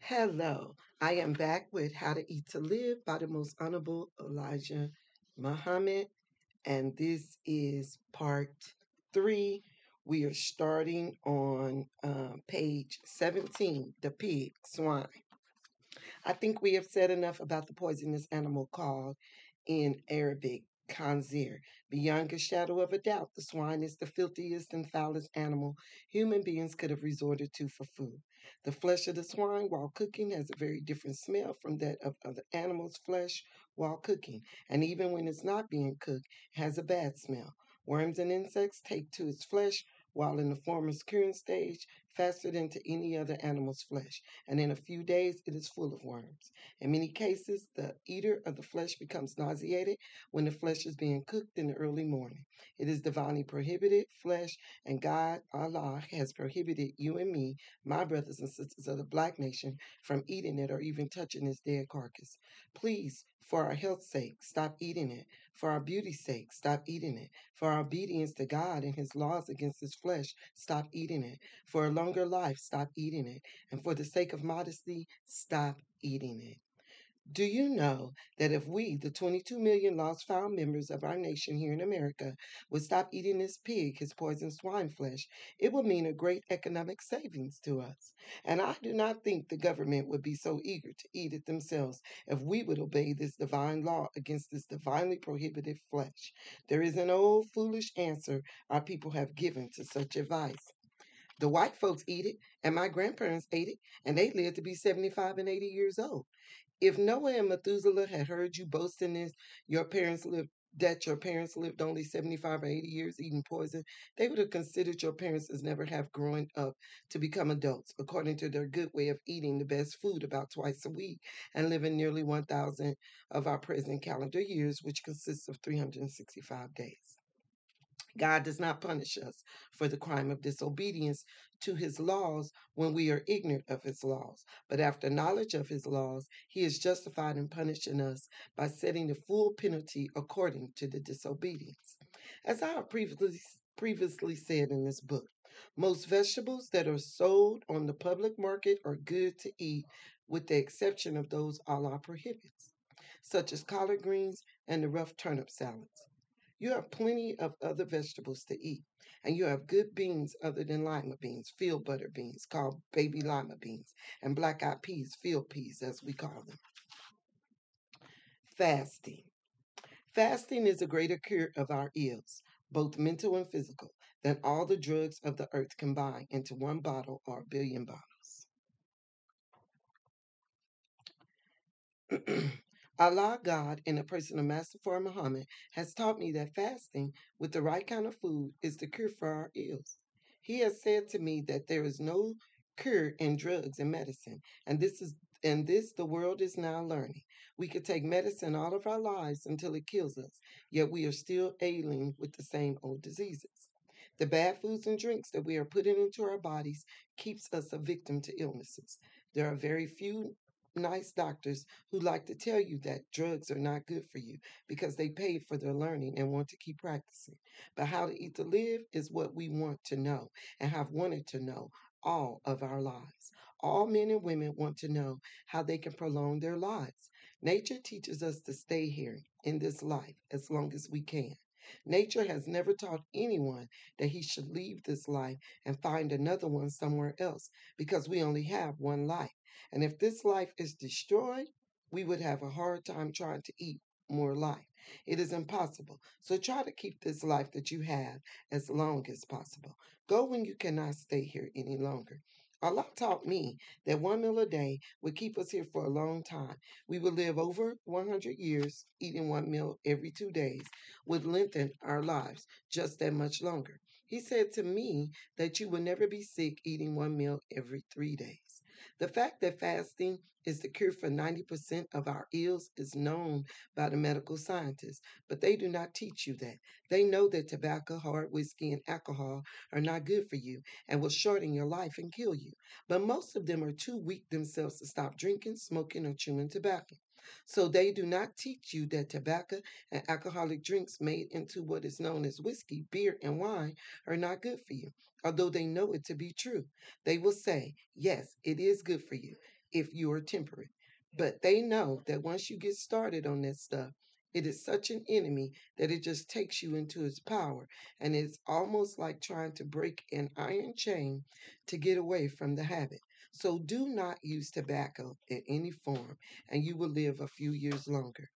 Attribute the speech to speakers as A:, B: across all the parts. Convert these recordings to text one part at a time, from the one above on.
A: Hello, I am back with How to Eat to Live by the Most Honorable Elijah Muhammad, and this is part three. We are starting on uh, page 17, the pig, swine. I think we have said enough about the poisonous animal called in Arabic khanzir. Beyond a shadow of a doubt, the swine is the filthiest and foulest animal human beings could have resorted to for food. The flesh of the swine while cooking has a very different smell from that of other animals' flesh while cooking, and even when it's not being cooked, has a bad smell. Worms and insects take to its flesh while in the former curing stage, faster than to any other animal's flesh, and in a few days it is full of worms. In many cases, the eater of the flesh becomes nauseated when the flesh is being cooked in the early morning. It is divinely prohibited flesh, and God, Allah, has prohibited you and me, my brothers and sisters of the black nation, from eating it or even touching its dead carcass. Please, for our health's sake, stop eating it. For our beauty's sake, stop eating it. For our obedience to God and His laws against His flesh, stop eating it. For longer life, stop eating it. And for the sake of modesty, stop eating it. Do you know that if we, the 22 million lost found members of our nation here in America, would stop eating this pig, his poisoned swine flesh, it would mean a great economic savings to us. And I do not think the government would be so eager to eat it themselves if we would obey this divine law against this divinely prohibited flesh. There is an old foolish answer our people have given to such advice. The white folks eat it, and my grandparents ate it, and they lived to be 75 and 80 years old. If Noah and Methuselah had heard you boasting this, your parents lived that your parents lived only 75 or 80 years eating poison, they would have considered your parents as never have grown up to become adults, according to their good way of eating the best food about twice a week and living nearly 1,000 of our present calendar years, which consists of 365 days. God does not punish us for the crime of disobedience to his laws when we are ignorant of his laws. But after knowledge of his laws, he is justified in punishing us by setting the full penalty according to the disobedience. As I have previously, previously said in this book, most vegetables that are sold on the public market are good to eat, with the exception of those Allah prohibits, such as collard greens and the rough turnip salads. You have plenty of other vegetables to eat, and you have good beans other than lima beans, field butter beans called baby lima beans, and black eyed peas, field peas as we call them. Fasting. Fasting is a greater cure of our ills, both mental and physical, than all the drugs of the earth combined into one bottle or a billion bottles. Allah, God, in the person of Master Fard Muhammad, has taught me that fasting with the right kind of food is the cure for our ills. He has said to me that there is no cure in drugs and medicine, and this is and this the world is now learning. We could take medicine all of our lives until it kills us, yet we are still ailing with the same old diseases. The bad foods and drinks that we are putting into our bodies keeps us a victim to illnesses. There are very few nice doctors who like to tell you that drugs are not good for you because they paid for their learning and want to keep practicing. But how to eat to live is what we want to know and have wanted to know all of our lives. All men and women want to know how they can prolong their lives. Nature teaches us to stay here in this life as long as we can. Nature has never taught anyone that he should leave this life and find another one somewhere else because we only have one life. And if this life is destroyed, we would have a hard time trying to eat more life. It is impossible. So try to keep this life that you have as long as possible. Go when you cannot stay here any longer. Allah taught me that one meal a day would keep us here for a long time. We would live over 100 years eating one meal every two days, would lengthen our lives just that much longer. He said to me that you will never be sick eating one meal every three days. The fact that fasting is the cure for 90% of our ills is known by the medical scientists, but they do not teach you that. They know that tobacco, hard whiskey, and alcohol are not good for you and will shorten your life and kill you. But most of them are too weak themselves to stop drinking, smoking, or chewing tobacco. So they do not teach you that tobacco and alcoholic drinks made into what is known as whiskey, beer, and wine are not good for you, although they know it to be true. They will say, yes, it is good for you. if you are temperate. But they know that once you get started on this stuff, it is such an enemy that it just takes you into its power. And it's almost like trying to break an iron chain to get away from the habit. So do not use tobacco in any form, and you will live a few years longer.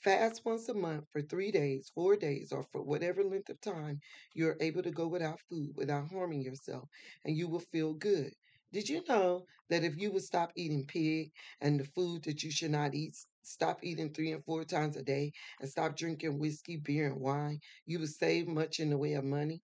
A: Fast once a month for three days, four days, or for whatever length of time you're able to go without food without harming yourself, and you will feel good. Did you know that if you would stop eating pig and the food that you should not eat, stop eating three and four times a day, and stop drinking whiskey, beer, and wine, you would save much in the way of money?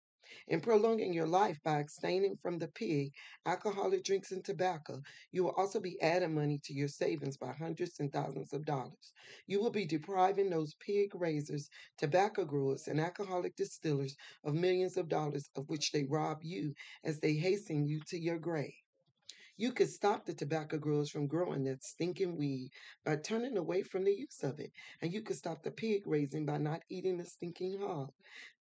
A: In prolonging your life by abstaining from the pig, alcoholic drinks, and tobacco, you will also be adding money to your savings by hundreds and thousands of dollars. You will be depriving those pig raisers, tobacco growers, and alcoholic distillers of millions of dollars of which they rob you as they hasten you to your grave. You could stop the tobacco growers from growing that stinking weed by turning away from the use of it. And you could stop the pig raising by not eating the stinking hog.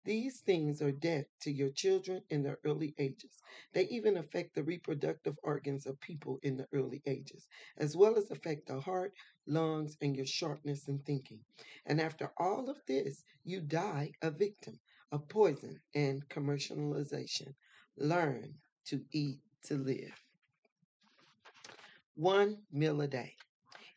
A: These things are death to your children in their early ages. They even affect the reproductive organs of people in the early ages, as well as affect the heart, lungs, and your sharpness in thinking. And after all of this, you die a victim of poison and commercialization. Learn to eat to live. One meal a day.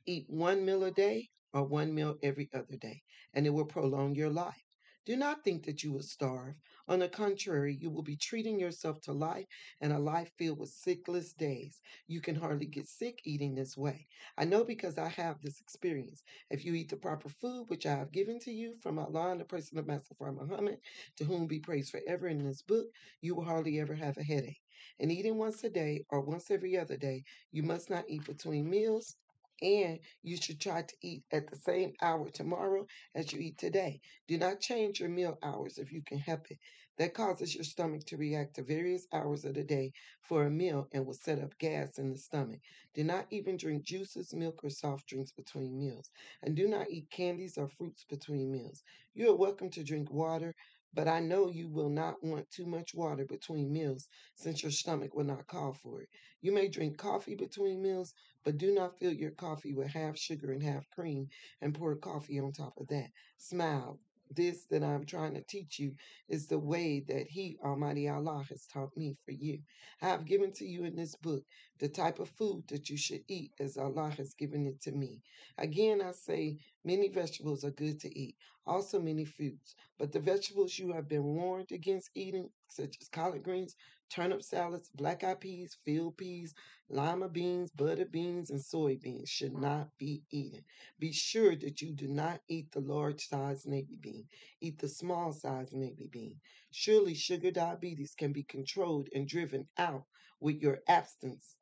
A: Eat one meal a day or one meal every other day, and it will prolong your life. Do not think that you will starve. On the contrary, you will be treating yourself to life and a life filled with sickless days. You can hardly get sick eating this way. I know because I have this experience. If you eat the proper food which I have given to you from Allah and the person of Master Fard Muhammad, to whom be praised forever in this book, you will hardly ever have a headache. And eating once a day or once every other day, you must not eat between meals and you should try to eat at the same hour tomorrow as you eat today. Do not change your meal hours if you can help it. That causes your stomach to react to various hours of the day for a meal and will set up gas in the stomach. Do not even drink juices, milk, or soft drinks between meals. And do not eat candies or fruits between meals. You are welcome to drink water, but I know you will not want too much water between meals since your stomach will not call for it. You may drink coffee between meals, but do not fill your coffee with half sugar and half cream and pour coffee on top of that. Smile. This that I'm trying to teach you is the way that He, Almighty Allah, has taught me for you. I have given to you in this book the type of food that you should eat as Allah has given it to me. Again, I say many vegetables are good to eat, also many fruits, but the vegetables you have been warned against eating, such as collard greens, turnip salads, black eyed peas, field peas, lima beans, butter beans, and soybeans should not be eaten. Be sure that you do not eat the large sized navy bean. Eat the small sized navy bean. Surely sugar diabetes can be controlled and driven out with your abstinence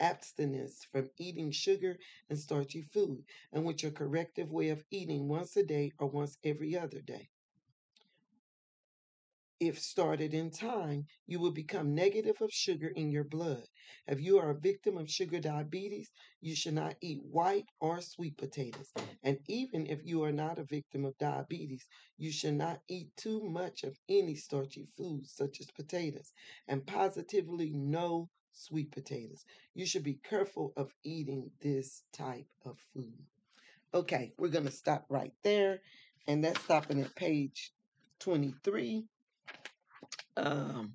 A: abstinence from eating sugar and starchy food, and with your corrective way of eating once a day or once every other day if started in time, you will become negative of sugar in your blood. If you are a victim of sugar diabetes, you should not eat white or sweet potatoes. And even if you are not a victim of diabetes, you should not eat too much of any starchy foods such as potatoes, and positively no sweet potatoes. You should be careful of eating this type of food. Okay, we're going to stop right there, and that's stopping at page 23 um,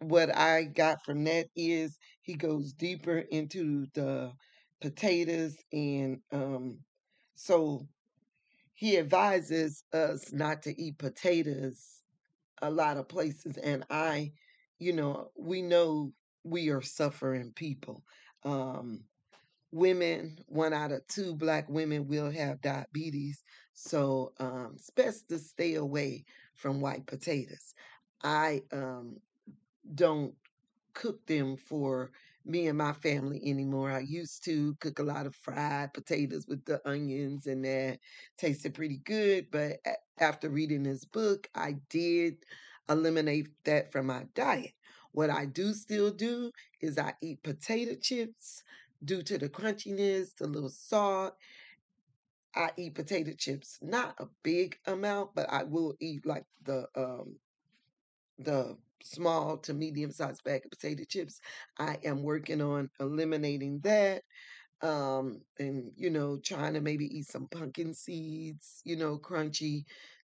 A: what I got from that is he goes deeper into the potatoes, and um, so he advises us not to eat potatoes a lot of places. And I, you know, we know we are suffering people. Um, women, one out of two black women will have diabetes. So um, it's best to stay away from white potatoes. I um, don't cook them for me and my family anymore. I used to cook a lot of fried potatoes with the onions and that tasted pretty good. But after reading this book, I did eliminate that from my diet. What I do still do is I eat potato chips due to the crunchiness, the little salt. I eat potato chips, not a big amount, but I will eat like the um, the small to medium sized bag of potato chips. I am working on eliminating that. um, and you know, trying to maybe eat some pumpkin seeds, you know, crunchy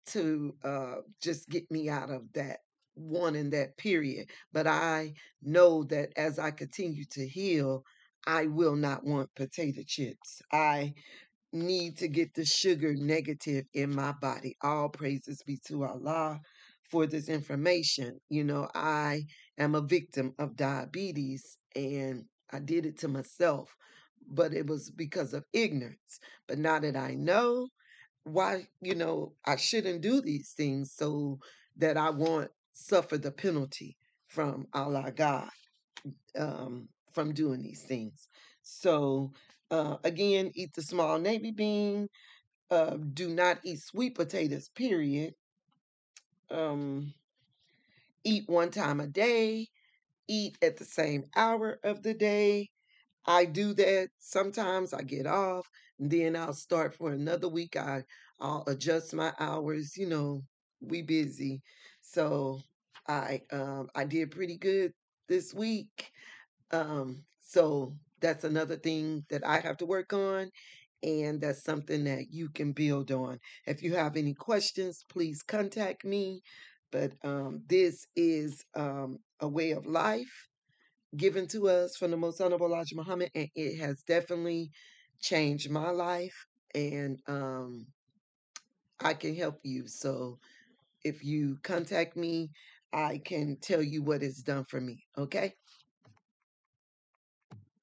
A: to uh, just get me out of that one in that period. But I know that as I continue to heal, I will not want potato chips. I need to get the sugar negative in my body. All praises be to Allah for this information. You know, I am a victim of diabetes and I did it to myself, but it was because of ignorance. But now that I know why, you know, I shouldn't do these things so that I won't suffer the penalty from Allah God um, from doing these things. So, uh, again, eat the small navy bean. Uh, do not eat sweet potatoes, period. Um, eat one time a day. Eat at the same hour of the day. I do that. Sometimes I get off, and then I'll start for another week. I, I'll adjust my hours. You know, we busy. So I um, I did pretty good this week. Um, so that's another thing that I have to work on, and that's something that you can build on. If you have any questions, please contact me. But um, this is um, a way of life given to us from the Most Honorable Elijah Muhammad, and it has definitely changed my life, and um, I can help you. So if you contact me, I can tell you what it's done for me. Okay.